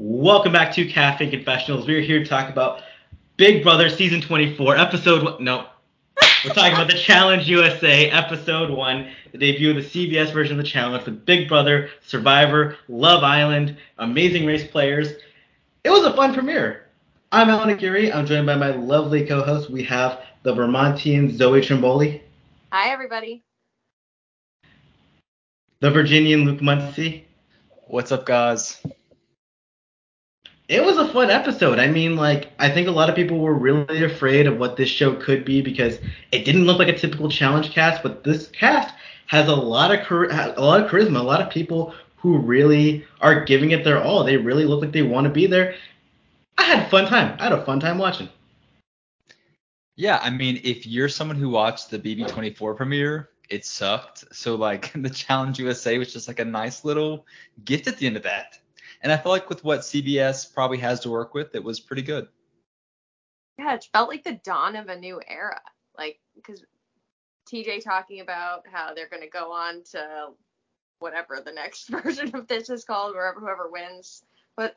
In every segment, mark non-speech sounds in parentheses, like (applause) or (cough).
Welcome back to Cafe Confessionals. We're here to talk about Big Brother Season 24, Episode 1. No, we're talking about the Challenge USA, Episode 1, the debut of the CBS version of the Challenge with Big Brother, Survivor, Love Island, Amazing Race players. It was a fun premiere. I'm Alan Aguirre. I'm joined by my lovely co host. We have the Vermontian Zoe Trimboli, Hi, everybody. the Virginian Luke Muncie. What's up, guys? It was a fun episode. I mean, like, I think a lot of people were really afraid of what this show could be because it didn't look like a typical challenge cast, but this cast has a lot of char- a lot of charisma, a lot of people who really are giving it their all. They really look like they want to be there. I had a fun time. I had a fun time watching. Yeah, I mean, if you're someone who watched the BB24 premiere, it sucked. So like (laughs) the Challenge USA was just like a nice little gift at the end of that. And I feel like with what CBS probably has to work with, it was pretty good. Yeah, it felt like the dawn of a new era. Like, because TJ talking about how they're going to go on to whatever the next (laughs) version of this is called, wherever whoever wins. But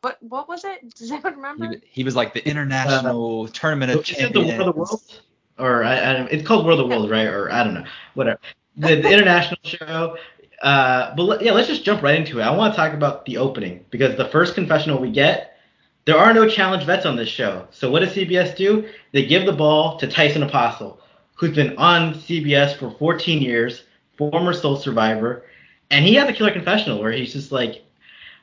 what what was it? Does anyone He, remember? wa- he was like the international uh, tournament of Is it the War of the champions. Worlds? Or I, I don't, it's called World of the Worlds, right? Or I don't know, whatever. The, the (laughs) international show. Uh, but yeah, let's just jump right into it. I want to talk about the opening because the first confessional we get, there are no challenge vets on this show. So what does CBS do? They give the ball to Tyson Apostol, who's been on CBS for 14 years, former Sole Survivor, and he has a killer confessional where he's just like,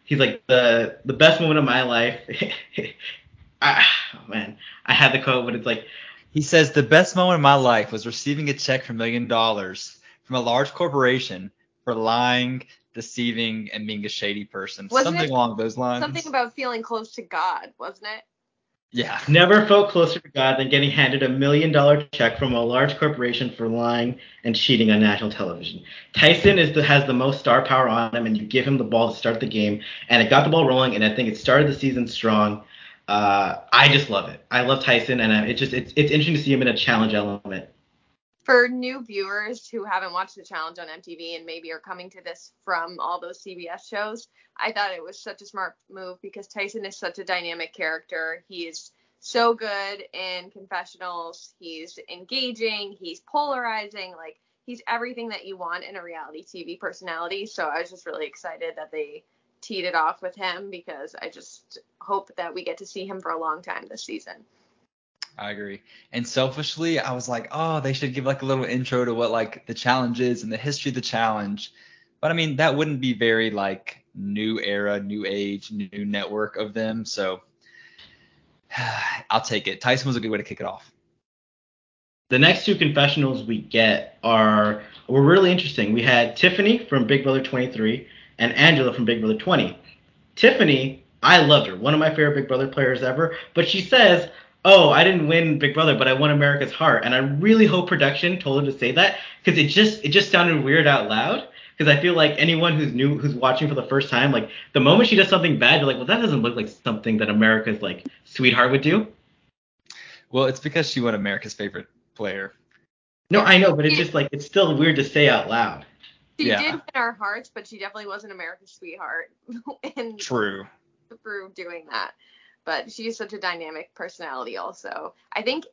he's like the the best moment of my life. (laughs) ah, man, I had the quote, but it's like. He says the best moment of my life was receiving a check for a million dollars from a large corporation for lying, deceiving, and being a shady person. Wasn't Something it along those lines. Something about feeling close to God, wasn't it? yeah. Never felt closer to God than getting handed a million dollar check from a large corporation for lying and cheating on national television. Tyson is the, has the most star power on him, and you give him the ball to start the game, and it got the ball rolling, and I think it started the season strong. Uh, I just love it. I love Tyson, and it just it's it's interesting to see him in a challenge element. For new viewers who haven't watched the challenge on MTV and maybe are coming to this from all those CBS shows, I thought it was such a smart move because Tyson is such a dynamic character. He is so good in confessionals. He's engaging, he's polarizing, like he's everything that you want in a reality TV personality. So I was just really excited that they teed it off with him because I just hope that we get to see him for a long time this season. I agree. And selfishly, I was like, oh, they should give like a little intro to what like the challenge is and the history of the challenge. But I mean, that wouldn't be very like new era, new age, new network of them. So (sighs) I'll take it. Tyson was a good way to kick it off. The next two confessionals we get are were really interesting. We had Tiffany from Big Brother 23 and Angela from Big Brother 20. Tiffany, I loved her, one of my favorite Big Brother players ever, but she says, "Oh, I didn't win Big Brother, but I won America's heart." And I really hope production told her to say that because it just it just sounded weird out loud. Because I feel like anyone who's new, who's watching for the first time, like the moment she does something bad, you're like, well, that doesn't look like something that America's like sweetheart would do. Well, it's because she won America's favorite player. No, I know, but it's just like it's still weird to say out loud. She Yeah. did win our hearts, but she definitely wasn't America's sweetheart. (laughs) and True. through doing that. But she's such a dynamic personality also. I think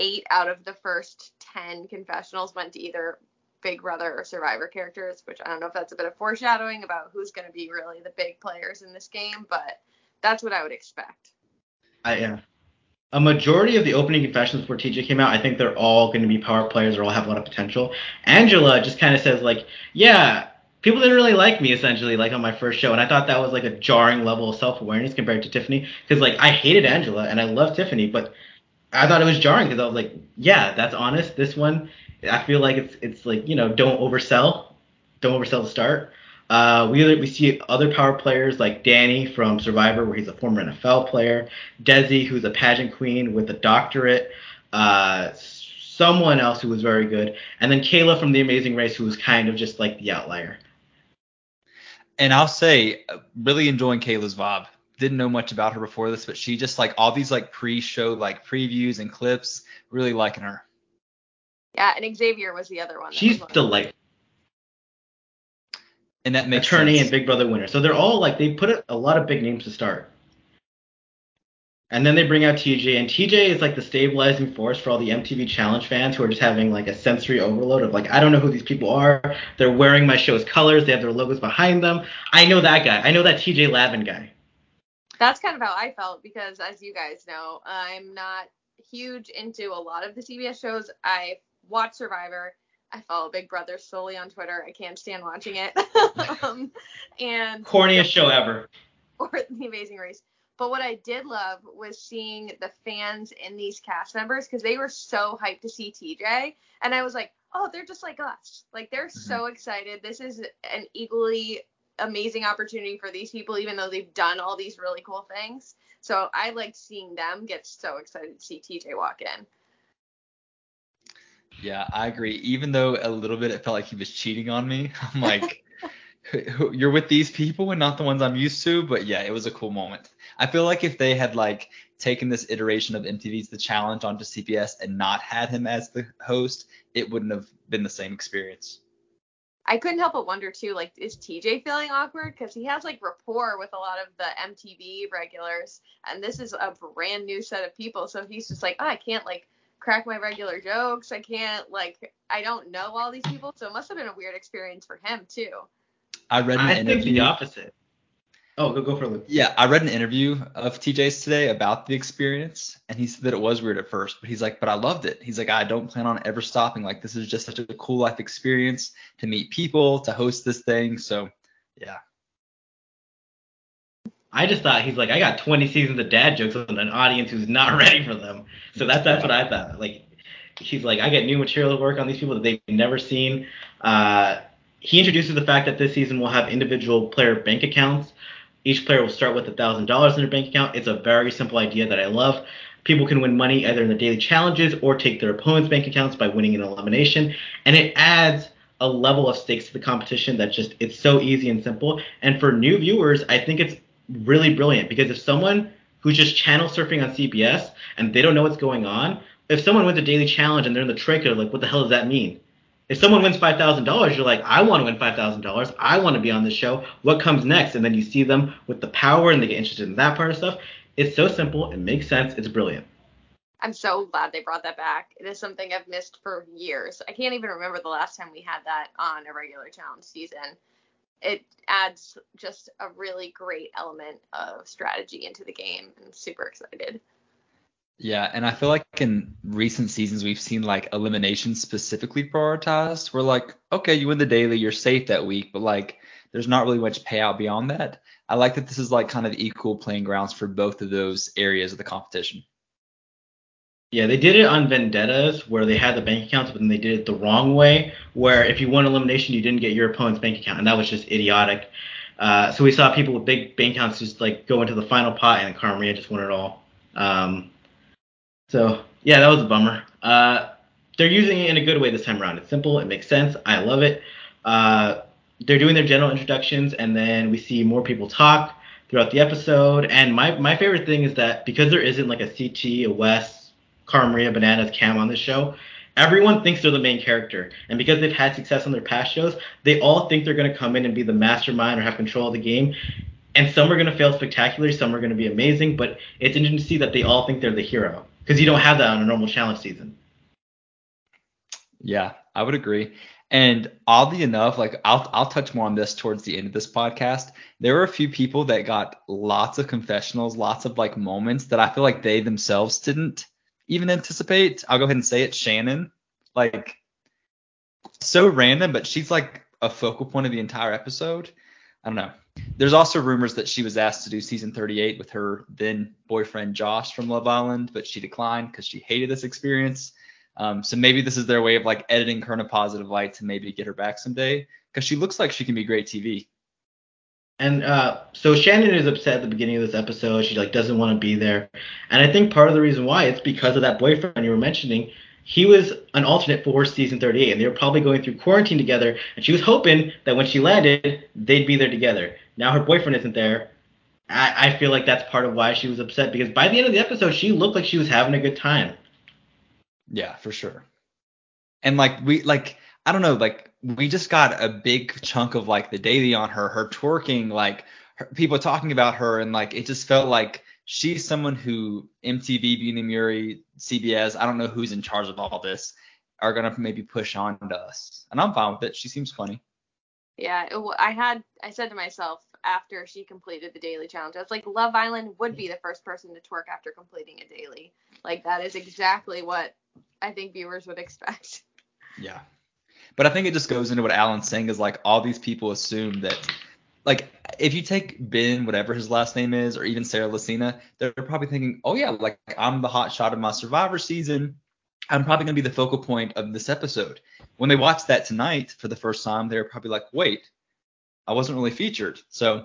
eight out of the first ten confessionals went to either Big Brother or Survivor characters, which I don't know if that's a bit of foreshadowing about who's going to be really the big players in this game, but that's what I would expect. I yeah. A majority of the opening confessions before TJ came out, I think they're all going to be power players or all have a lot of potential. Angela just kind of says like, yeah, people didn't really like me essentially like on my first show, and I thought that was like a jarring level of self awareness compared to Tiffany because like I hated Angela and I love Tiffany, but I thought it was jarring because I was like, yeah, that's honest. This one, I feel like it's it's like you know don't oversell, don't oversell the start. Uh, we we see other power players like Danny from Survivor, where he's a former NFL player. Desi, who's a pageant queen with a doctorate. Uh, someone else who was very good, and then Kayla from The Amazing Race, who was kind of just like the outlier. And I'll say, uh, really enjoying Kayla's vibe. Didn't know much about her before this, but she just like all these like pre-show like previews and clips. Really liking her. Yeah, and Xavier was the other one. She's was on. delightful. And that makes attorney sense. and Big Brother winner. So they're all like they put a, a lot of big names to start. And then they bring out TJ, and TJ is like the stabilizing force for all the MTV Challenge fans who are just having like a sensory overload of like, I don't know who these people are. They're wearing my show's colors. They have their logos behind them. I know that guy. I know that TJ Lavin guy. That's kind of how I felt because, as you guys know, I'm not huge into a lot of the CBS shows. I watch Survivor. I follow Big Brother solely on Twitter. I can't stand watching it. (laughs) um, and Corniest show ever. (laughs) or The Amazing Race. But what I did love was seeing the fans in these cast members because they were so hyped to see TJ. And I was like, oh, they're just like us. Like they're mm-hmm. so excited. This is an equally amazing opportunity for these people, even though they've done all these really cool things. So I liked seeing them get so excited to see TJ walk in. Yeah, I agree. Even though a little bit it felt like he was cheating on me. (laughs) I'm like, (laughs) you're with these people and not the ones I'm used to. But yeah, it was a cool moment. I feel like if they had like taken this iteration of MTV's The Challenge onto CBS and not had him as the host, it wouldn't have been the same experience. I couldn't help but wonder too, like, is TJ feeling awkward? Because he has like rapport with a lot of the MTV regulars, and this is a brand new set of people. So he's just like, oh, I can't like crack my regular jokes. I can't like, I don't know all these people. So it must have been a weird experience for him too. I read an I think interview. the opposite. Oh, go go for Luke. Yeah, I read an interview of TJ's today about the experience, and he said that it was weird at first, but he's like, but I loved it. He's like, I don't plan on ever stopping. Like, this is just such a cool life experience to meet people, to host this thing. So, yeah. I just thought he's like, I got 20 seasons of dad jokes on an audience who's not (laughs) ready for them. So that's that's what I thought. Like, he's like, I get new material to work on these people that they've never seen. Uh, he introduces the fact that this season will have individual player bank accounts. Each player will start with thousand dollars in their bank account. It's a very simple idea that I love. People can win money either in the daily challenges or take their opponent's bank accounts by winning an elimination, and it adds a level of stakes to the competition that just it's so easy and simple. And for new viewers, I think it's really brilliant because if someone who's just channel surfing on CBS and they don't know what's going on, if someone wins a daily challenge and they're in the troika, like, what the hell does that mean? If someone wins five thousand dollars, you're like, I want to win five thousand dollars. I want to be on this show. What comes next? And then you see them with the power, and they get interested in that part of stuff. It's so simple. It makes sense. It's brilliant. I'm so glad they brought that back. It is something I've missed for years. I can't even remember the last time we had that on a regular challenge season. It adds just a really great element of strategy into the game. I'm super excited. Yeah, and I feel like in recent seasons we've seen like elimination specifically prioritized. We're like, okay, you win the daily, you're safe that week, but like there's not really much payout beyond that. I like that this is like kind of equal playing grounds for both of those areas of the competition. Yeah, they did it on Vendettas where they had the bank accounts, but then they did it the wrong way, where if you won elimination, you didn't get your opponent's bank account, and that was just idiotic. Uh, so we saw people with big bank accounts just like go into the final pot, and Cara just won it all. Um, so yeah, that was a bummer. Uh, they're using it in a good way this time around. It's simple, it makes sense. I love it. Uh, they're doing their general introductions, and then we see more people talk throughout the episode. And my my favorite thing is that because there isn't like a CT, a Wes, Cara Maria, Bananas, Cam on this show, everyone thinks they're the main character. And because they've had success on their past shows, they all think they're going to come in and be the mastermind or have control of the game. And some are going to fail spectacularly, some are going to be amazing, but it's interesting to see that they all think they're the hero because you don't have that on a normal challenge season. Yeah, I would agree. And oddly enough, like I'll I'll touch more on this towards the end of this podcast. There were a few people that got lots of confessionals, lots of like moments that I feel like they themselves didn't even anticipate. I'll go ahead and say it, Shannon. Like so random, but she's like a focal point of the entire episode. I don't know. There's also rumors that she was asked to do season 38 with her then boyfriend Josh from Love Island, but she declined because she hated this experience. Um, so maybe this is their way of like editing her in a positive light to maybe get her back someday because she looks like she can be great TV. And uh, so Shannon is upset at the beginning of this episode. She like doesn't want to be there, and I think part of the reason why it's because of that boyfriend you were mentioning. He was an alternate for season 38, and they were probably going through quarantine together. And she was hoping that when she landed, they'd be there together. Now her boyfriend isn't there. I, I feel like that's part of why she was upset because by the end of the episode, she looked like she was having a good time. Yeah, for sure. And like we like I don't know, like we just got a big chunk of like the daily on her, her twerking, like her, people talking about her, and like it just felt like she's someone who MTV, Bunim Murray, CBS, I don't know who's in charge of all this, are gonna maybe push on to us, and I'm fine with it. She seems funny. Yeah, it, I had I said to myself after she completed the daily challenge, I was like, Love Island would be the first person to twerk after completing a daily. Like that is exactly what I think viewers would expect. (laughs) Yeah. But I think it just goes into what Alan's saying is like all these people assume that like if you take Ben, whatever his last name is, or even Sarah Lacina, they're probably thinking, oh yeah, like I'm the hot shot of my Survivor season. I'm probably gonna be the focal point of this episode. When they watch that tonight for the first time, they're probably like, wait, I wasn't really featured. So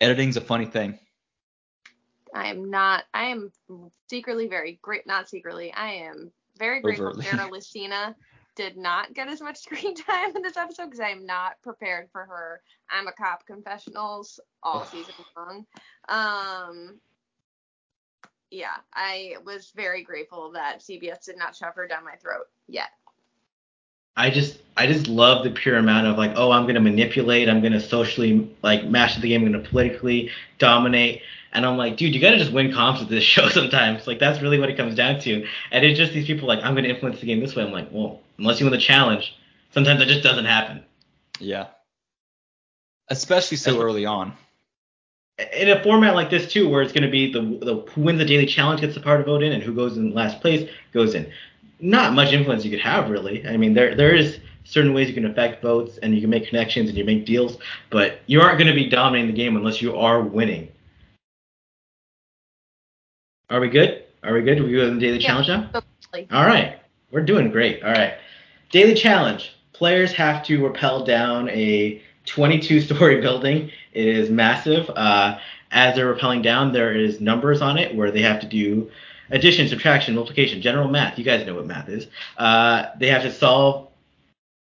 editing's a funny thing. I am not. I am secretly very great. Not secretly. I am very grateful Overtly. Sarah Lacina did not get as much (laughs) screen time in this episode because I am not prepared for her I'm a cop confessionals all season long. Um, yeah, I was very grateful that CBS did not shove her down my throat yet. I just I just love the pure amount of like, oh, I'm gonna manipulate, I'm gonna socially like master the game, I'm gonna politically dominate. And I'm like, dude, you gotta just win comps with this (laughs) show sometimes. Like that's really what it comes down to. And it's just these people like, I'm gonna influence the game this way. I'm like, well, unless you win the challenge, sometimes that just doesn't happen. Yeah. Especially so early on. In a format like this too, where it's gonna be the, the who wins the daily challenge gets the part to vote in, and who goes in last place goes in. Not much influence you could have really. I mean, there there is certain ways you can affect votes and you can make connections and you make deals, but you aren't going to be dominating the game unless you are winning. Are we good? Are we good? Do we go to the daily yeah, challenge now? Totally. All right. We're doing great. All right. Daily challenge. Players have to rappel down a 22 story (laughs) building. It is massive. Uh, as they're rappelling down, there is numbers on it where they have to do addition, subtraction, multiplication, general math. You guys know what math is. Uh, they have to solve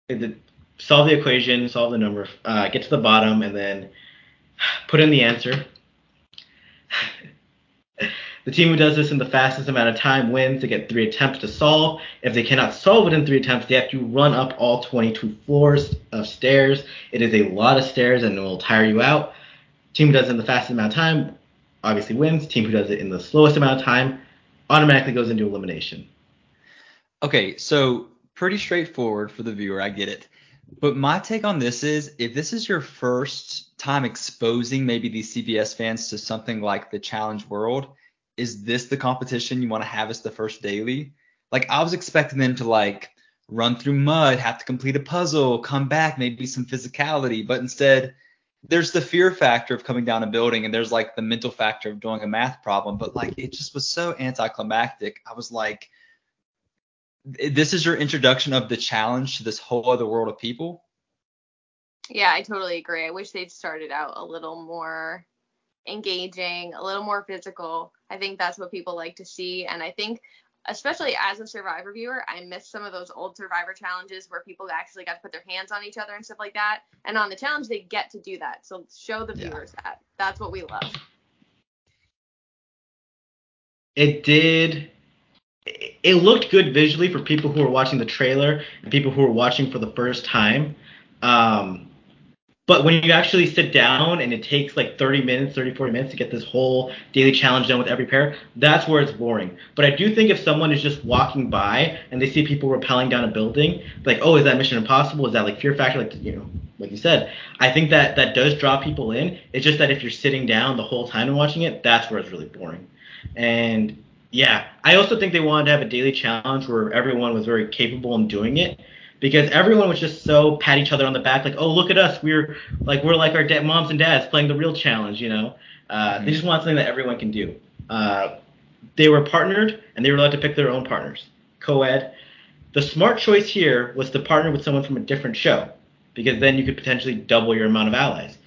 the, solve the equation, solve the number, uh, get to the bottom, and then put in the answer. (laughs) The team who does this in the fastest amount of time wins. They get three attempts to solve. If they cannot solve it in three attempts, they have to run up all 22 floors of stairs. It is a lot of stairs and it will tire you out. Team who does it in the fastest amount of time obviously wins. Team who does it in the slowest amount of time automatically goes into elimination. Okay, so pretty straightforward for the viewer. I get it. But my take on this is if this is your first time exposing maybe these CBS fans to something like the challenge world, is this the competition you want to have as the first daily? Like I was expecting them to like run through mud, have to complete a puzzle, come back, maybe some physicality, but instead there's the fear factor of coming down a building and there's like the mental factor of doing a math problem, but like it just was so anticlimactic. I was like this is your introduction of the challenge to this whole other world of people. Yeah, I totally agree. I wish they'd started out a little more engaging, a little more physical. I think that's what people like to see. And I think, especially as a Survivor viewer, I miss some of those old Survivor challenges where people actually got to put their hands on each other and stuff like that. And on the challenge, they get to do that. So show the viewers yeah. that. That's what we love. It did. It looked good visually for people who were watching the trailer and people who were watching for the first time. Um, but when you actually sit down and it takes like 30 minutes, 30, 40 minutes to get this whole daily challenge done with every pair, that's where it's boring. But I do think if someone is just walking by and they see people rappelling down a building, like, oh, is that Mission Impossible? Is that like Fear Factor? Like, you know, like you said, I think that that does draw people in. It's just that if you're sitting down the whole time and watching it, that's where it's really boring. And yeah, I also think they wanted to have a daily challenge where everyone was very capable in doing it because everyone was just so pat each other on the back, like, oh look at us, we're like we're like our dad, moms and dads playing the real challenge, you know. Uh, mm-hmm. They just want something that everyone can do. Uh, they were partnered and they were allowed to pick their own partners, co-ed. The smart choice here was to partner with someone from a different show because then you could potentially double your amount of allies.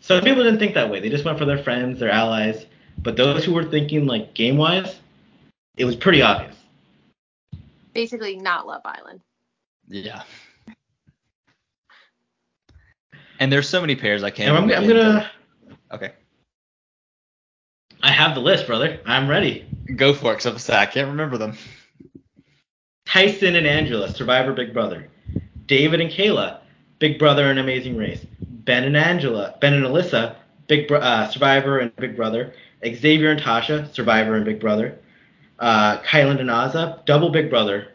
So people didn't think that way. They just went for their friends, their allies. But those who were thinking like game wise, it was pretty obvious. Basically, not Love Island. Yeah. And there's so many pairs I can't. I'm, I'm gonna. Okay. I have the list, brother. I'm ready. Go for it, because I can't remember them. Tyson and Angela, Survivor Big Brother. David and Kayla, Big Brother and Amazing Race. Ben and Angela, Ben and Alyssa, Big Bro- uh, Survivor and Big Brother. Xavier and Tasha, Survivor and Big Brother. Uh, Kyland and Azah, Double Big Brother.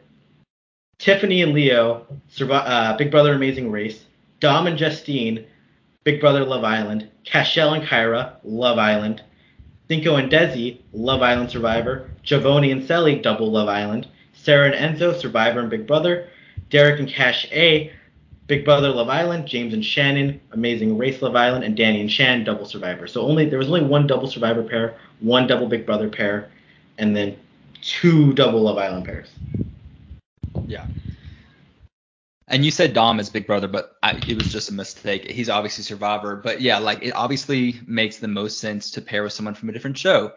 Tiffany and Leo, uh, Big Brother Amazing Race. Dom and Justine, Big Brother Love Island. Cashel and Kyra, Love Island. Cinco and Desi, Love Island Survivor. Javonny and Cely, Double Love Island. Sarah and Enzo, Survivor and Big Brother. Derek and Cashay, Big Brother Love Island. James and Shannon, Amazing Race Love Island. And Danny and Shan, Double Survivor. So only there was only one Double Survivor pair, one Double Big Brother pair, and then two Double Love Island pairs. Yeah. And you said Dom is Big Brother, but I, it was just a mistake. He's obviously Survivor, but yeah, like it obviously makes the most sense to pair with someone from a different show.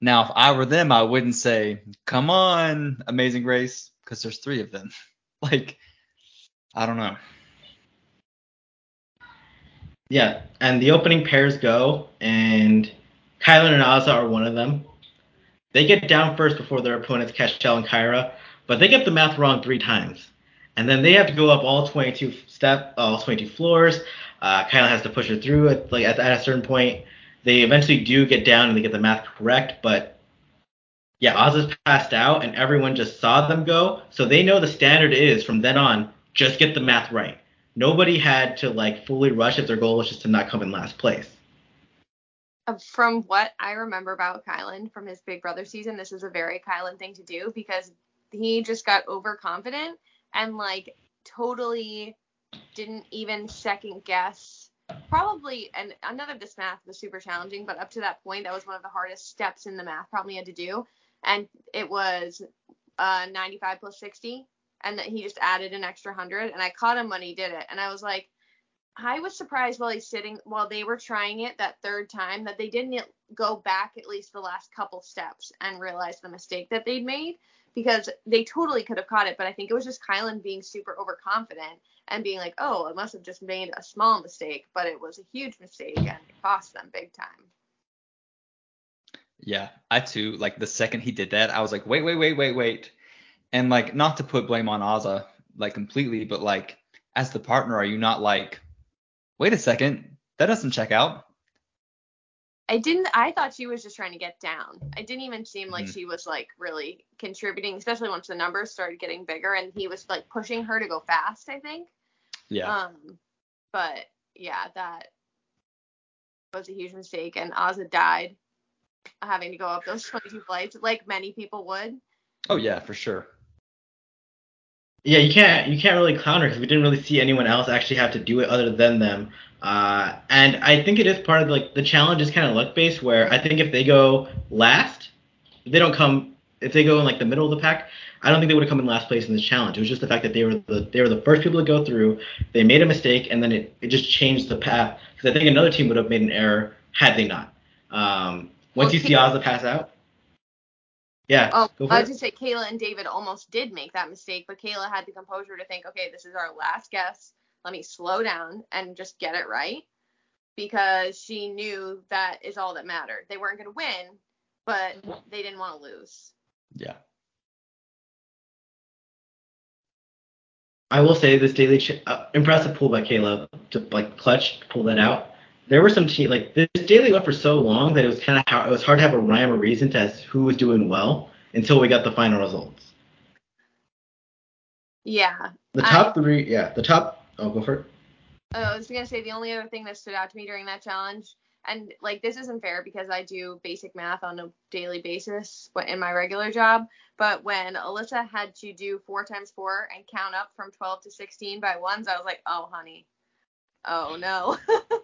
Now, if I were them, I wouldn't say, "Come on, Amazing Race," because there's three of them. (laughs) like, I don't know. Yeah, and the opening pairs go, and Kyland and Azah are one of them. They get down first before their opponents, Cashel and Kyra, but they get the math wrong three times. And then they have to go up all 22 step, all 22 floors. Uh, Kyland has to push her through it. Like at, at a certain point, they eventually do get down and they get the math correct. But yeah, Azah's passed out, and everyone just saw them go, so they know the standard is from then on just get the math right. Nobody had to like fully rush if their goal was just to not come in last place. Uh, From what I remember about Kyland from his Big Brother season, this is a very Kyland thing to do because he just got overconfident and like totally didn't even second guess. Probably, and none of this math was super challenging, but up to that point, that was one of the hardest steps in the math probably had to do. And it was uh, 95 plus 60, and that he just added an extra 100. And I caught him when he did it, and I was like, I was surprised while he's sitting while they were trying it that third time that they didn't go back at least the last couple steps and realize the mistake that they'd made because they totally could have caught it, but I think it was just Kyland being super overconfident and being like, "Oh, I must have just made a small mistake, but it was a huge mistake and it cost them big time." Yeah, I too. Like the second he did that, I was like, wait, wait, wait, wait, wait. And like, not to put blame on Azah like completely, but like, as the partner, are you not like, wait a second, that doesn't check out? I didn't. I thought she was just trying to get down. It didn't even seem like Mhm. she was like really contributing, especially once the numbers started getting bigger and he was like pushing her to go fast. I think. Yeah. Um, but yeah, that was a huge mistake, and Azah died having to go up those (laughs) 22 flights, like many people would. oh yeah, for sure. Yeah, you can't you can't really clown her because we didn't really see anyone else actually have to do it other than them. Uh, and I think it is part of like the challenge is kind of luck based where I think if they go last, they don't come if they go in like the middle of the pack, I don't think they would have come in last place in this challenge. It was just the fact that they were the they were the first people to go through. They made a mistake and then it, it just changed the path because I think another team would have made an error had they not. Um, once Well, you see Azah pass out, yeah, Oh, I it. was just say Kayla and David almost did make that mistake, but Kayla had the composure to think, okay, this is our last guess. Let me slow down and just get it right because she knew that is all that mattered. They weren't going to win, but they didn't want to lose. Yeah. I will say this daily ch- uh, impressive pull by Kayla to like clutch pull that out. There were some te- like this daily went for so long that it was kind of how it was hard to have a rhyme or reason to as who was doing well until we got the final results. Yeah. The I- top three, yeah, the top. Oh, go for it. Uh, I was gonna say the only other thing that stood out to me during that challenge, and like this isn't fair because I do basic math on a daily basis in my regular job, but when Alyssa had to do four times four and count up from 12 to 16 by ones, I was like, oh honey, oh no. (laughs)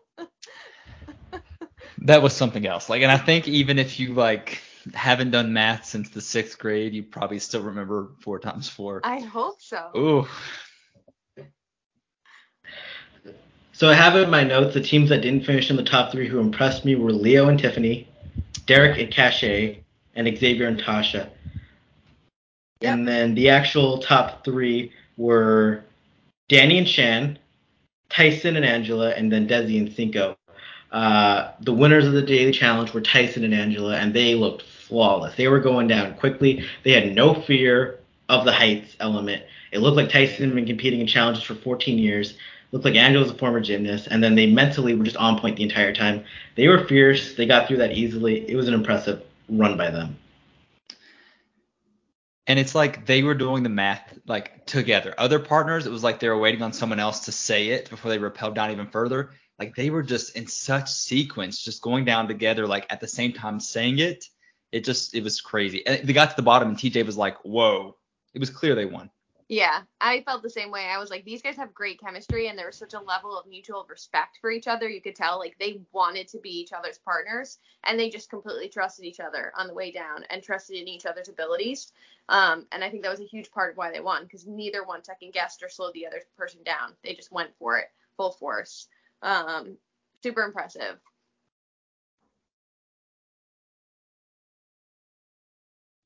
That was something else. Like, and I think even if you like haven't done math since the sixth grade, you probably still remember four times four. I hope so. Ooh. So I have in my notes the teams that didn't finish in the top three who impressed me were Leo and Tiffany, Derek and Cashay, and Xavier and Tasha. And then the actual top three were Danny and Shan, Tyson and Angela, and then Desi and Cinco. Uh, the winners of the daily challenge were Tyson and Angela, and they looked flawless. They were going down quickly. They had no fear. of the heights element. It looked like Tyson had been competing in challenges for 14 years. Looked like Angela was a former gymnast, and then they mentally were just on point the entire time. They were fierce. They got through that easily. It was an impressive run by them. And it's like they were doing the math like together. Other partners, it was like they were waiting on someone else to say it before they repelled down even further. Like they were just in such sequence, just going down together, like at the same time saying it. It just it was crazy. And they got to the bottom, and TJ was like, "Whoa!" It was clear they won. Yeah, I felt the same way. I was like, these guys have great chemistry, and there was such a level of mutual respect for each other. You could tell, like, they wanted to be each other's partners, and they just completely trusted each other on the way down and trusted in each other's abilities. Um, and I think that was a huge part of why they won, because neither one second guessed or slowed the other person down. They just went for it full force. Um, super impressive.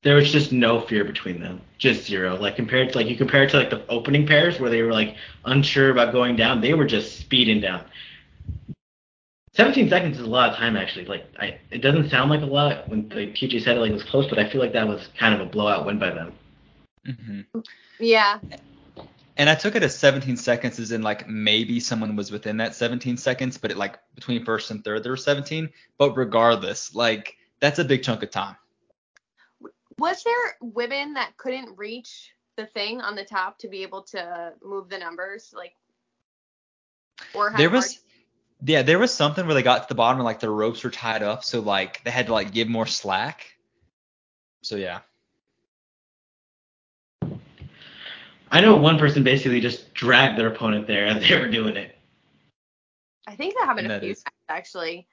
There was just no fear between them, just zero. Like compared to like you compare it to like the opening pairs where they were like unsure about going down, they were just speeding down. 17 seconds is a lot of time actually. Like I, it doesn't sound like a lot when like, TJ said it like it was close, but I feel like that was kind of a blowout win by them. Mm-hmm. Yeah. And I took it as 17 seconds as in like maybe someone was within that 17 seconds, but it like between first and third there were 17. But regardless, like that's a big chunk of time was there women that couldn't reach the thing on the top to be able to move the numbers like or there was yeah there was something where they got to the bottom and like the ropes were tied up so like they had to like give more slack. So yeah. I know one person basically just dragged their opponent there as (laughs) they were doing it. I think that happened a few times actually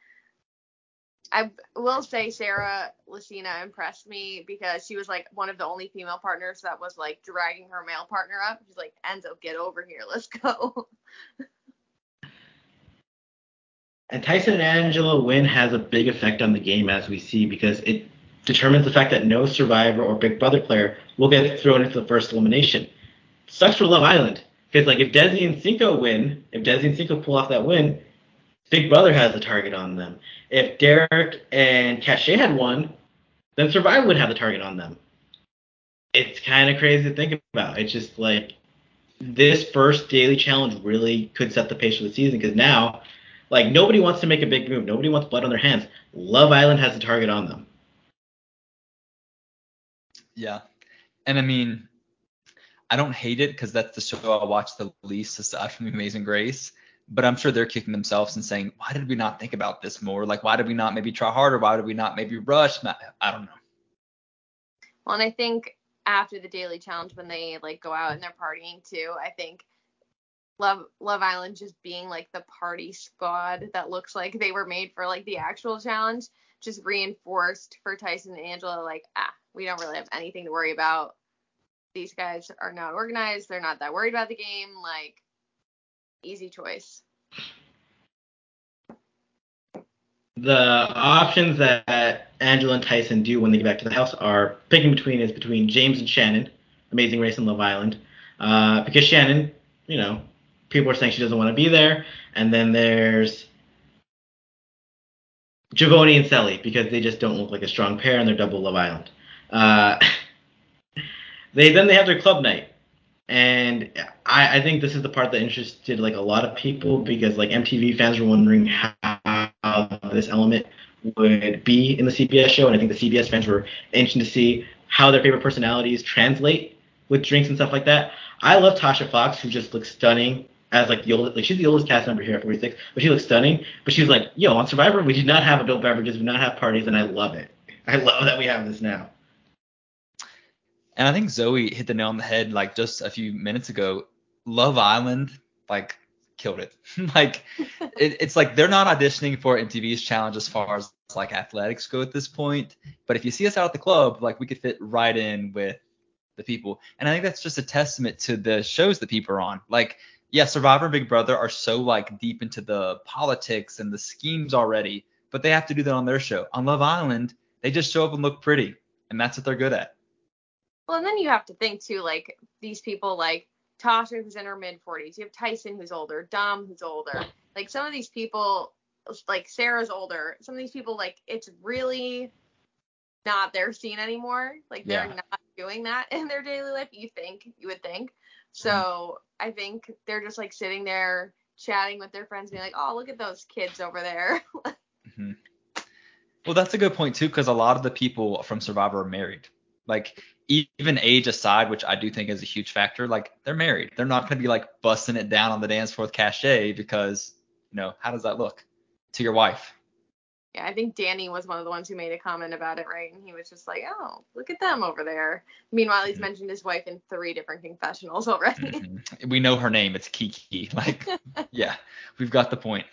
I will say Sarah Lacina impressed me because she was like one of the only female partners that was like dragging her male partner up. She's like, Enzo, get over here, let's go. (laughs) And Tyson and Angela win has a big effect on the game as we see because it determines the fact that no survivor or Big Brother player will get thrown into the first elimination. Sucks for Love Island because like if Desi and Cinco win, if Desi and Cinco pull off that win, Big Brother has a target on them. If Derek and Cashay had won, then Survivor would have the target on them. It's kind of crazy to think about. It's just like this first daily challenge really could set the pace for the season because now, like, nobody wants to make a big move. Nobody wants blood on their hands. Love Island has a target on them. Yeah. And I mean, I don't hate it because that's the show I watch the least aside from Amazing Grace but I'm sure they're kicking themselves and saying, why did we not think about this more? Like, why did we not maybe try harder? Why did we not maybe rush? I don't know. Well, and I think after the daily challenge, when they like go out and they're partying too, I think Love Love Island just being like the party squad that looks like they were made for like the actual challenge just reinforced for Tyson and Angela like ah we don't really have anything to worry about. These guys are not organized. They're not that worried about the game. Like easy choice. The options that Angela and Tyson do when they get back to the house are picking between is between James and Shannon, Amazing Race and Love Island, uh, because Shannon, you know, people are saying she doesn't want to be there, and then there's Javonny and Cely because they just don't look like a strong pair and they're double Love Island. Uh, (laughs) they then they have their club night and I, I think this is the part that interested like a lot of people because like MTV fans were wondering how this element would be in the CBS show, and I think the CBS fans were interested to see how their favorite personalities translate with drinks and stuff like that. I love Tasha Fox, who just looks stunning as like the oldest, like she's the oldest cast member here at 46, but she looks stunning. But she's like, yo, on Survivor, we did not have adult beverages, we did not have parties, and I love it. I love that we have this now. And I think Zoe hit the nail on the head like just a few minutes ago. Love Island like killed it. (laughs) like (laughs) it, it's like they're not auditioning for MTV's challenge as far as like athletics go at this point. But if you see us out at the club, like we could fit right in with the people. And I think that's just a testament to the shows that people are on. Like yeah, Survivor and Big Brother are so like deep into the politics and the schemes already, but they have to do that on their show. On Love Island, they just show up and look pretty, and that's what they're good at. Well, and then you have to think too, like these people like Tasha, who's in her mid 40s. You have Tyson, who's older. Dom, who's older. Like some of these people, like Sarah's older. Some of these people, like it's really not their scene anymore. Like they're yeah. not doing that (laughs) in their daily life. You think, you would think. So I think they're just like sitting there chatting with their friends, being like, "Oh, look at those kids over there." (laughs) hmm Well, that's a good point too, because a lot of the people from Survivor are married. Like even age aside, which I do think is a huge factor, like they're married. They're not gonna be like busting it down on the dance floor with Cashay because, you know, how does that look to your wife? Yeah, I think Danny was one of the ones who made a comment about it, right? And he was just like, "Oh, look at them over there." Meanwhile, he's Mhm. mentioned his wife in three different confessionals already. Mhm. We know her name. It's Kiki. (laughs) Like, yeah, we've got the point.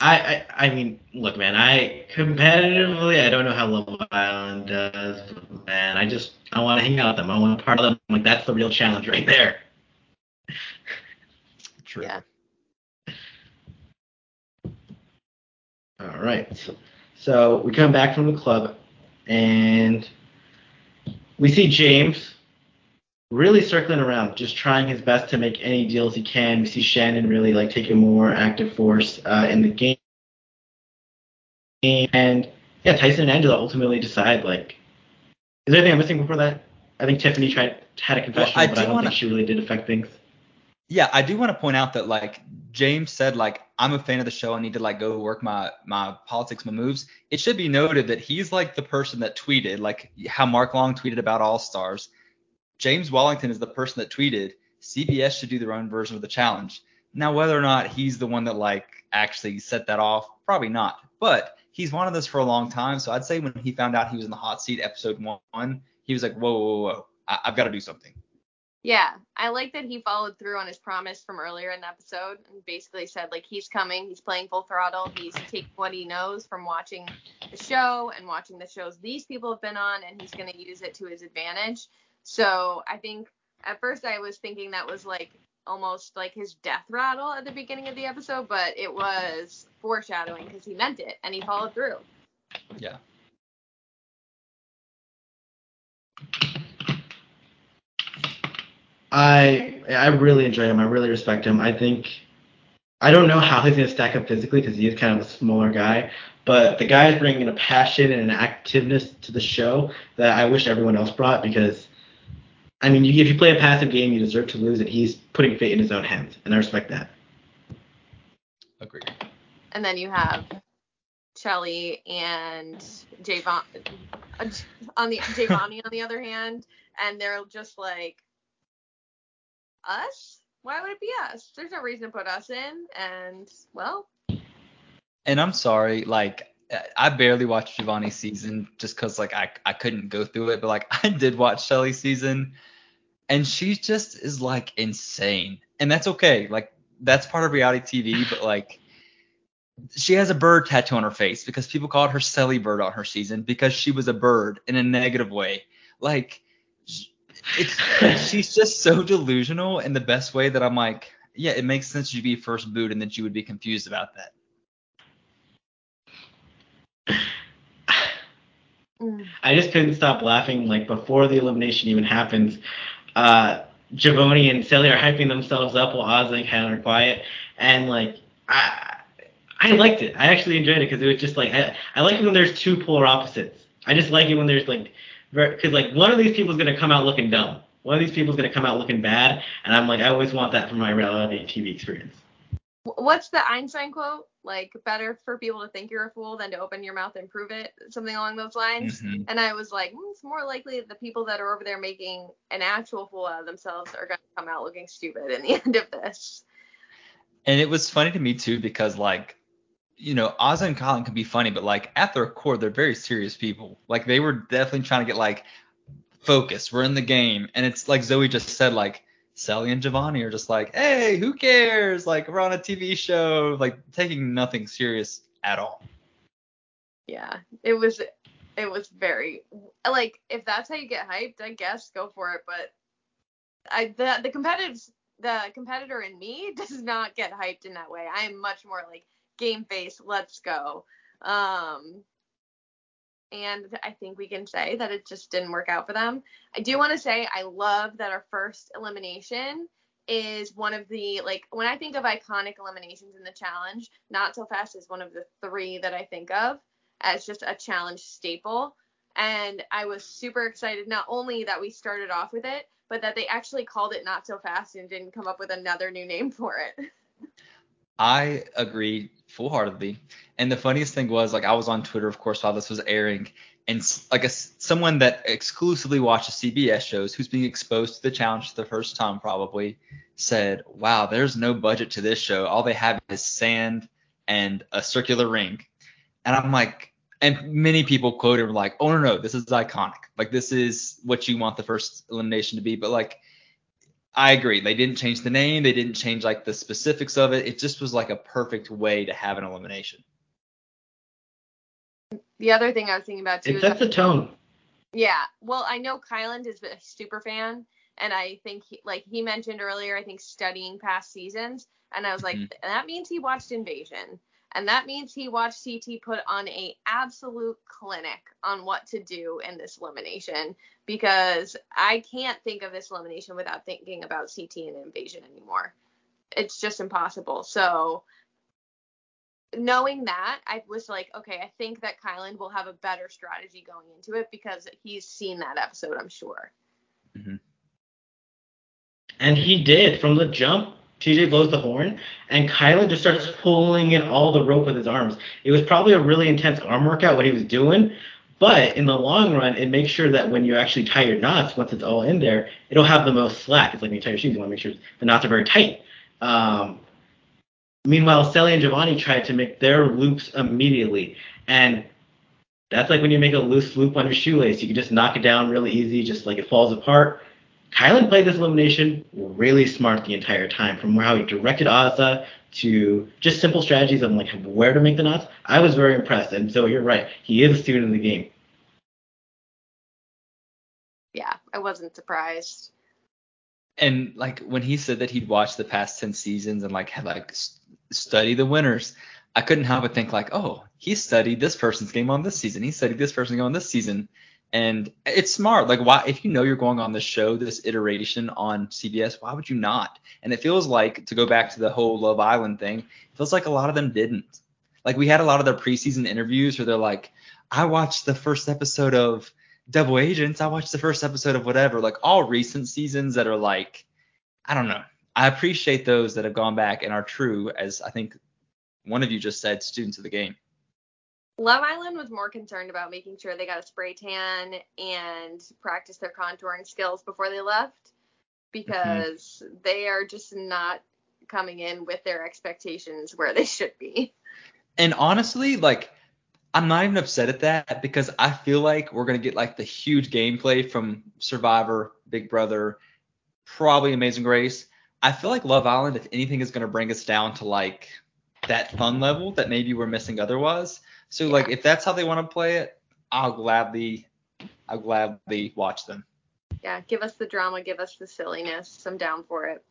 I, I I mean, look, man. I competitively, I don't know how Love Island does, but man. I just I want to hang out with them. I want to part of them. Like that's the real challenge right there. (laughs) True. Yeah. All right. So we come back from the club, and we see James really circling around, just trying his best to make any deals he can. We see Shannon really like take a more active force uh, in the game, and yeah, Tyson and Angela ultimately decide like. Is there anything I'm missing before that? I think Tiffany tried had a confession, I but I do don't wanna- think she really did affect things. Yeah, I do want to point out that like James said, like I'm a fan of the show. I need to like go work my my politics, my moves. It should be noted that he's like the person that tweeted, like how Mark Long tweeted about All Stars. James Wellington is the person that tweeted CBS should do their own version of the challenge. Now, whether or not he's the one that like actually set that off, probably not. But he's wanted this for a long time, so I'd say when he found out he was in the hot seat, episode one, he was like, whoa, whoa, whoa. I- I've got to do something. Yeah, I like that he followed through on his promise from earlier in the episode and basically said like he's coming, he's playing full throttle, he's taking what he knows from watching the show and watching the shows these people have been on, and he's going to use it to his advantage. So I think at first I was thinking that was like almost like his death rattle at the beginning of the episode, but it was foreshadowing because he meant it and he followed through. Yeah. I I really enjoy him. I really respect him. I think I don't know how he's gonna stack up physically because he is kind of a smaller guy, but the guy is bringing a passion and an activeness to the show that I wish everyone else brought because. I mean, if you play a passive game, you deserve to lose, and he's putting fate in his own hands, and I respect that. Agreed. And then you have Shelly and Javon on the Javonny on the other hand, and they're just like us. Why would it be us? There's no reason to put us in, and well, And I'm sorry, like I barely watched Giovanni's season just because like I I couldn't go through it, but like (laughs) I did watch Shelly's season, and she just is like insane, and that's okay. Like that's part of reality TV, but like she has a bird tattoo on her face because people called her Sally Bird on her season because she was a bird in a negative way. Like it's (laughs) she's just so delusional in the best way that I'm like, yeah, it makes sense you'd be first boot and that you would be confused about that. Mm, I just couldn't stop laughing. Like before the elimination even happens, uh, Javonny and Sally are hyping themselves up while Oz and Hannah are quiet, and like I, I liked it. I actually enjoyed it because it was just like I, I like it when there's two polar opposites. I just like it when there's like, because like one of these people is gonna come out looking dumb. One of these people is gonna come out looking bad, and I'm like I always want that for my reality TV experience. What's the Einstein quote? Like better for people to think you're a fool than to open your mouth and prove it, something along those lines. Mhm. And I was like, mm, it's more likely that the people that are over there making an actual fool out of themselves are going to come out looking stupid in the (laughs) end of this. And it was funny to me too because like, you know, Oz and Colin can be funny, but like at their core, they're very serious people. Like they were definitely trying to get like focus. We're in the game, and it's like Zoe just said, like Sally and Giovanni are just like, hey, who cares? Like we're on a TV show, like taking nothing serious at all. Yeah, it was it was very like if that's how you get hyped, I guess go for it. But I the the competitive the competitor in me (laughs) does not get hyped in that way. I am much more like game face, let's go. Um, and I think we can say that it just didn't work out for them. I do want to say I love that our first elimination is one of the like when I think of iconic eliminations in the challenge, not so fast is one of the three that I think of. as just a challenge staple. And I was super excited not only that we started off with it, but that they actually called it Not So Fast and didn't come up with another new name for it. (laughs) I agree full heartedly. And the funniest thing was, like, I was on Twitter, of course, while this was airing, and like a, someone that exclusively watches CBS shows, who's being exposed to the challenge for the first time, probably said, "Wow, there's no budget to this show. All they have is sand and a circular ring." And I'm like, and many people quoted like, "Oh no, no, this is iconic. Like this is what you want the first elimination to be." But like, I agree. They didn't change the name. They didn't change like the specifics of it. It just was like a perfect way to have an elimination. The other thing I was thinking about too it sets the tone. Yeah. Well, I know Kyland is a super fan, and I think he, like he mentioned earlier, I think studying past seasons, and I was like, mm-hmm. that means he watched Invasion. And that means he watched CT put on a absolute clinic on what to do in this elimination because I can't think of this elimination without thinking about CT and invasion anymore. It's just impossible. So knowing that, I was like, okay, I think that Kyland will have a better strategy going into it because he's seen that episode, I'm sure. Mm-hmm. And he did from the jump. TJ blows the horn, and Kyland just starts pulling in all the rope with his arms. It was probably a really intense arm workout what he was doing, but in the long run, it makes sure that when you actually tie your knots, once it's all in there, it'll have the most slack. It's like when you tie your shoes, you want to make sure the knots are very tight. Um, meanwhile, Cely and Javonny tried to make their loops immediately, and that's like when you make a loose loop on your shoelace. You can just knock it down really easy, just like it falls apart. Kyland played this elimination really smart the entire time, from how he directed Azah to just simple strategies on like where to make the knots. I was very impressed, and so you're right, he is a student of the game. Yeah, I wasn't surprised. And like when he said that he'd watched the past ten seasons and like had like study the winners, I couldn't help but think like, oh, he studied this person's game on this season. He studied this person's game on this season. And it's smart. Like, why, if you know you're going on this show, this iteration on CBS, why would you not? And it feels like, to go back to the whole Love Island thing, it feels like a lot of them didn't. Like, we had a lot of their preseason interviews where they're like, I watched the first episode of Double Agents. I watched the first episode of whatever. Like, all recent seasons that are like, I don't know. I appreciate those that have gone back and are true, as I think one of you just said, students of the game. Love Island was more concerned about making sure they got a spray tan and practice their contouring skills before they left because mm-hmm. they are just not coming in with their expectations where they should be. And honestly, like I'm not even upset at that because I feel like we're gonna get like the huge gameplay from Survivor, Big Brother, probably Amazing Race. I feel like Love Island, if anything, is gonna bring us down to like that fun level that maybe we're missing otherwise. So like if that's how they want to play it, I'll gladly I'll gladly watch them. Yeah, give us the drama, give us the silliness. I'm down for it.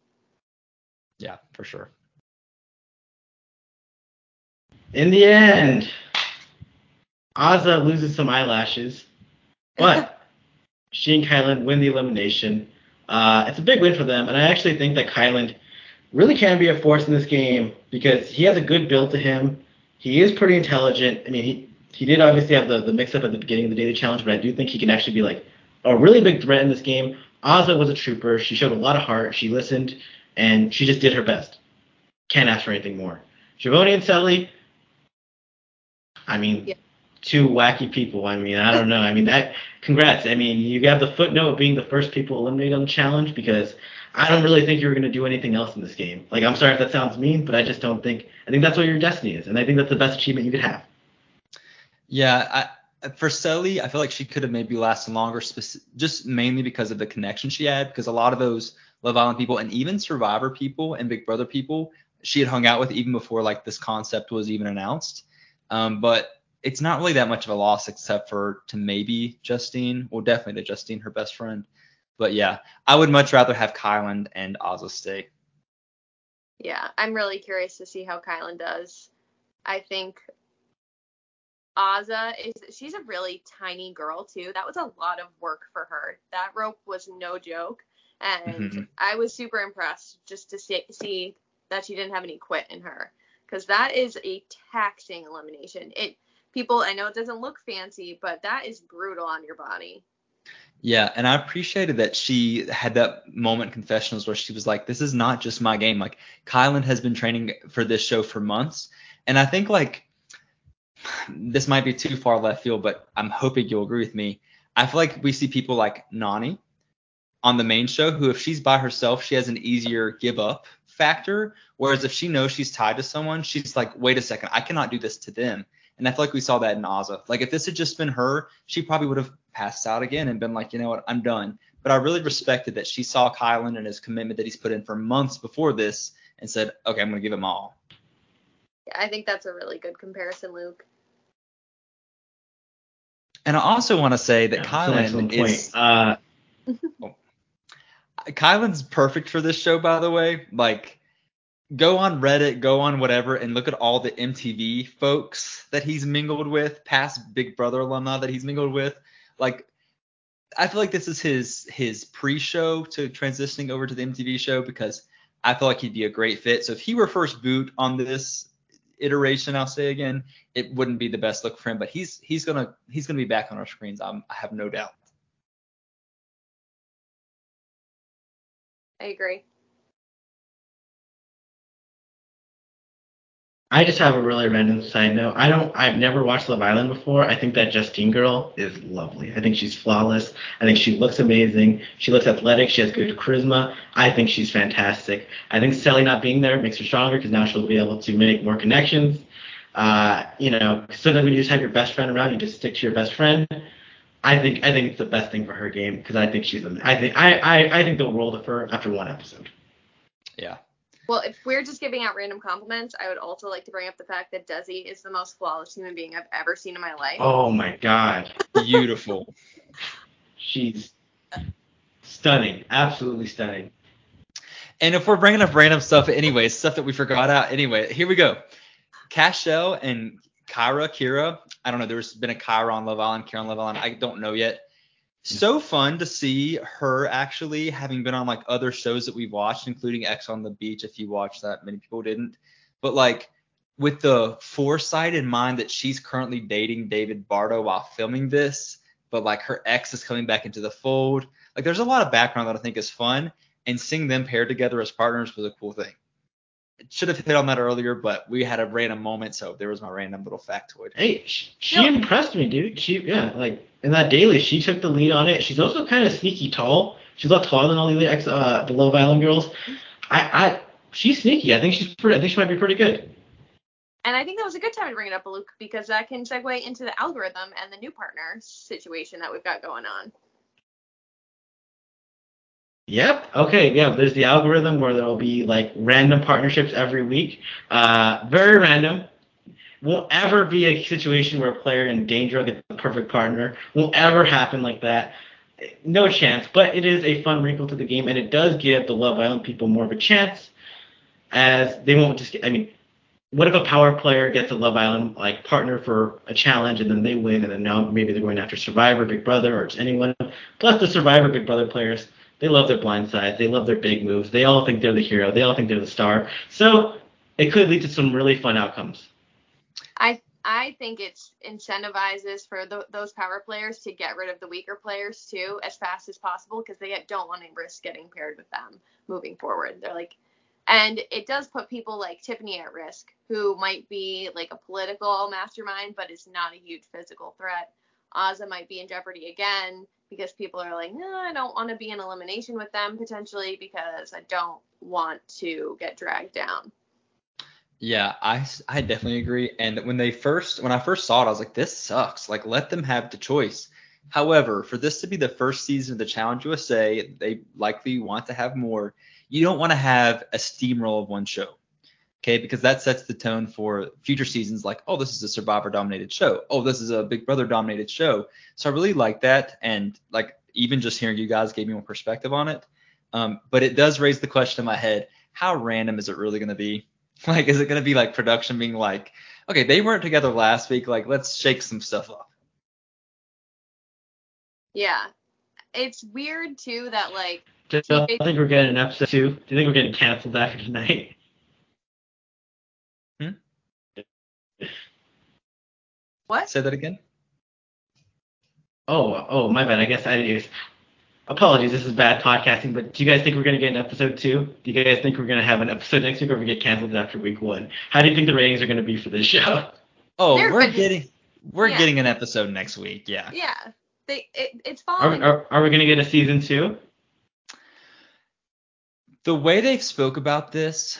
Yeah, for sure. In the end, Azah loses some eyelashes, but (laughs) she and Kyland win the elimination. Uh, it's a big win for them, and I actually think that Kyland really can be a force in this game because he has a good build to him. He is pretty intelligent. I mean, he, he did obviously have the, the mix up at the beginning of the daily challenge, but I do think he can actually be like a really big threat in this game. Azah was a trooper. She showed a lot of heart. She listened, and she just did her best. Can't ask for anything more. Javonny and Cely, I mean, yeah. two wacky people. I mean, I don't know. I mean, that. Congrats. I mean, you have the footnote of being the first people eliminated on the challenge because I don't really think you were going to do anything else in this game. Like, I'm sorry if that sounds mean, but I just don't think. I think that's what your destiny is, and I think that's the best achievement you could have. Yeah, I, for Cely, I feel like she could have maybe lasted longer, just mainly because of the connection she had. Because a lot of those Love Island people and even Survivor people and Big Brother people, she had hung out with even before like this concept was even announced. Um, but it's not really that much of a loss except for to maybe Justine, well, definitely to Justine, her best friend. But yeah, I would much rather have Kyland and Azah stay. Yeah, I'm really curious to see how Kyland does. I think Azah is she's a really tiny girl too. That was a lot of work for her. That rope was no joke. And mm-hmm. I was super impressed just to see, see that she didn't have any quit in her because that is a taxing elimination. It people, I know it doesn't look fancy, but that is brutal on your body. Yeah, and I appreciated that she had that moment confessionals where she was like, "This is not just my game. Like, Kyland has been training for this show for months, and I think like this might be too far left field, but I'm hoping you'll agree with me. I feel like we see people like Nany on the main show who, if she's by herself, she has an easier give up factor. Whereas if she knows she's tied to someone, she's like, wait a second, I cannot do this to them. And I feel like we saw that in Azah. Like if this had just been her, she probably would have passed out again and been like, you know what, I'm done. But I really respected that she saw Kyland and his commitment that he's put in for months before this and said, okay, I'm going to give him all. Yeah, I think that's a really good comparison, Luke. And I also want to say that Yeah, Kyland is. Uh, (laughs) Kyland's perfect for this show, by the way. Like, go on Reddit, go on whatever, and look at all the MTV folks that he's mingled with, past Big Brother alumni that he's mingled with. Like, I feel like this is his his pre-show to transitioning over to the MTV show because I feel like he'd be a great fit. So if he were first boot on this iteration, I'll say again, it wouldn't be the best look for him. But he's he's gonna he's gonna be back on our screens. I'm, I have no doubt. I agree. I just have a really random side note. I don't. I've never watched Love Island before. I think that Justine girl is lovely. I think she's flawless. I think she looks amazing. She looks athletic. She has good charisma. I think she's fantastic. I think Cely not being there makes her stronger because now she'll be able to make more connections. Uh, you know, sometimes when you just have your best friend around, you just stick to your best friend. I think I think it's the best thing for her game because I think she's. I think I, I I think the world of her after one episode. Yeah. Well, if we're just giving out random compliments, I would also like to bring up the fact that Desi is the most flawless human being I've ever seen in my life. Oh my god. Beautiful. (laughs) She's stunning. Absolutely stunning. And if we're bringing up random stuff anyway, stuff that we forgot out anyway, here we go. Cashel and Kyra, Kira. I don't know. There's been a Kyra on Love Island, Kira on Love Island. I don't know yet. So fun to see her actually having been on like other shows that we've watched, including Ex on the Beach. If you watched that, many people didn't. But like with the foresight in mind that she's currently dating David Bardo while filming this, but like her ex is coming back into the fold. Like there's a lot of background that I think is fun, and seeing them paired together as partners was a cool thing. Should have hit on that earlier, but we had a random moment, so there was my random little factoid. Hey, she, she No. impressed me, dude. She yeah, like in that daily, she took the lead on it. She's also kind of sneaky tall. She's a lot taller than all the ex, uh, the Love Island girls. I, I, she's sneaky. I think she's pretty. I think she might be pretty good. And I think that was a good time to bring it up, Luke, because that can segue into the algorithm and the new partner situation that we've got going on. Yep. Okay. Yeah. There's the algorithm where there'll be like random partnerships every week. Uh, very random. Won't ever be a situation where a player in danger will get the perfect partner. Won't ever happen like that. No chance. But it is a fun wrinkle to the game, and it does give the Love Island people more of a chance, as they won't just. Get, I mean, what if a power player gets a Love Island like partner for a challenge and then they win, and then now maybe they're going after Survivor, Big Brother, or just anyone. Plus the Survivor, Big Brother players they love their blind sides. They love their big moves. They all think they're the hero. They all think they're the star. So it could lead to some really fun outcomes. I I think it incentivizes for th- those power players to get rid of the weaker players too as fast as possible because they don't want to risk getting paired with them moving forward. They're like, and it does put people like Tiffany at risk, who might be like a political mastermind but is not a huge physical threat. Azah might be in jeopardy again because people are like, no, I don't want to be in elimination with them potentially because I don't want to get dragged down. Yeah, I, I definitely agree. And when they first when I first saw it, I was like, this sucks. Like let them have the choice. However, for this to be the first season of the Challenge USA, they likely want to have more. You don't want to have a steamroll of one show. Okay, because that sets the tone for future seasons like, oh, this is a Survivor dominated show. Oh, this is a Big Brother dominated show. So I really like that. And like even just hearing you guys gave me more perspective on it. Um, but it does raise the question in my head, how random is it really going to be? (laughs) Like, is it going to be like production being like, okay, they weren't together last week. Like, let's shake some stuff up. Yeah. It's weird too that like Do you think we're getting an episode two? Do you think we're getting canceled after tonight? (laughs) Hmm? What? Say that again. Oh, oh, my bad. I guess I did. Apologies, this is bad podcasting, but do you guys think we're going to get an episode two? Do you guys think we're going to have an episode next week or we get canceled after week one? How do you think the ratings are going to be for this show? (laughs) Oh, They're we're good. getting we're Yeah. getting an episode next week. Yeah. Yeah. They it, it's Are, following. are, are we going to get a season two? The way they've spoke about this,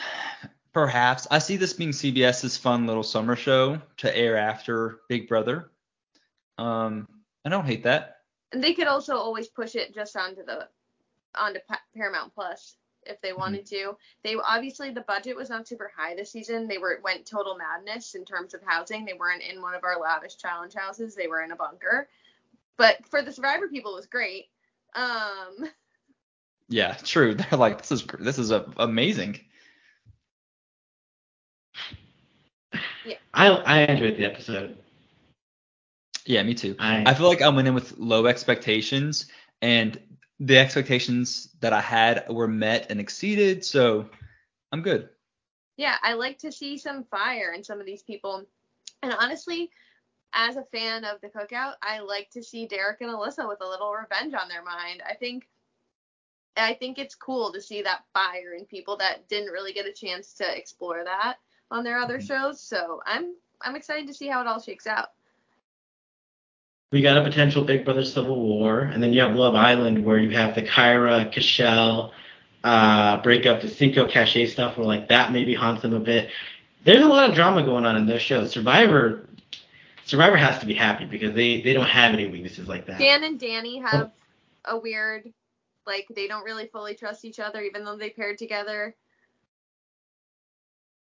perhaps I see this being CBS's fun little summer show to air after Big Brother. Um, I don't hate that. And they could also always push it just onto the onto Paramount Plus if Mm-hmm. they wanted to. They obviously the budget was not super high this season. They were went total madness in terms of housing. They weren't in one of our lavish challenge houses. They were in a bunker. But for the Survivor people, it was great. Um, Yeah, true. (laughs) They're like, this is this is a, amazing. I I enjoyed the episode. Yeah, me too. I, I feel like I went in with low expectations, and the expectations that I had were met and exceeded, so I'm good. yeah, I like to see some fire in some of these people. And honestly, as a fan of the cookout, I like to see Derek and Alyssa with a little revenge on their mind. I think I think it's cool to see that fire in people that didn't really get a chance to explore that on their other Mhm. shows. So I'm I'm excited to see how it all shakes out. We got a potential Big Brother Civil War, and then you have Love Island where you have the Kyra, Cashel, uh, breakup, the Cinco Cashay stuff where like that maybe haunts them a bit. There's a lot of drama going on in those shows. Survivor Survivor has to be happy because they, they don't have any weaknesses like that. Dan and Danny have a weird like they don't really fully trust each other even though they paired together.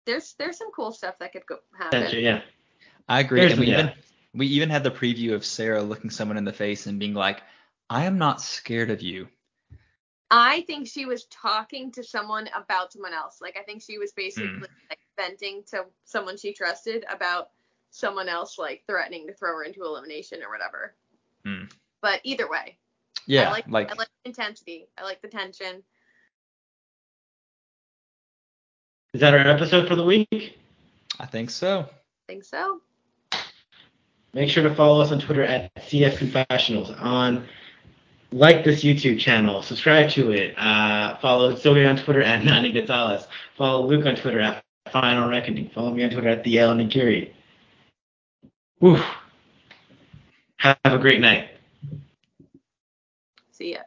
There's there's some cool stuff that could go happen. Yeah. I agree. There's and we the- even we even had the preview of Sarah looking someone in the face and being like, "I am not scared of you." I think she was talking to someone about someone else. Like I think she was basically Hmm. like venting to someone she trusted about someone else like threatening to throw her into elimination or whatever. Hmm. But either way, Yeah, I like, like, I like the intensity. I like the tension. Is that our episode for the week? I think so. I think so. Make sure to follow us on Twitter at CF Confessionals. On like this YouTube channel, subscribe to it. Uh, follow Zoe on Twitter at (laughs) Nani Gonzalez. Follow Luke on Twitter at Final Reckoning. Follow me on Twitter at the El Nagiri. Woo. Have a great night. See ya.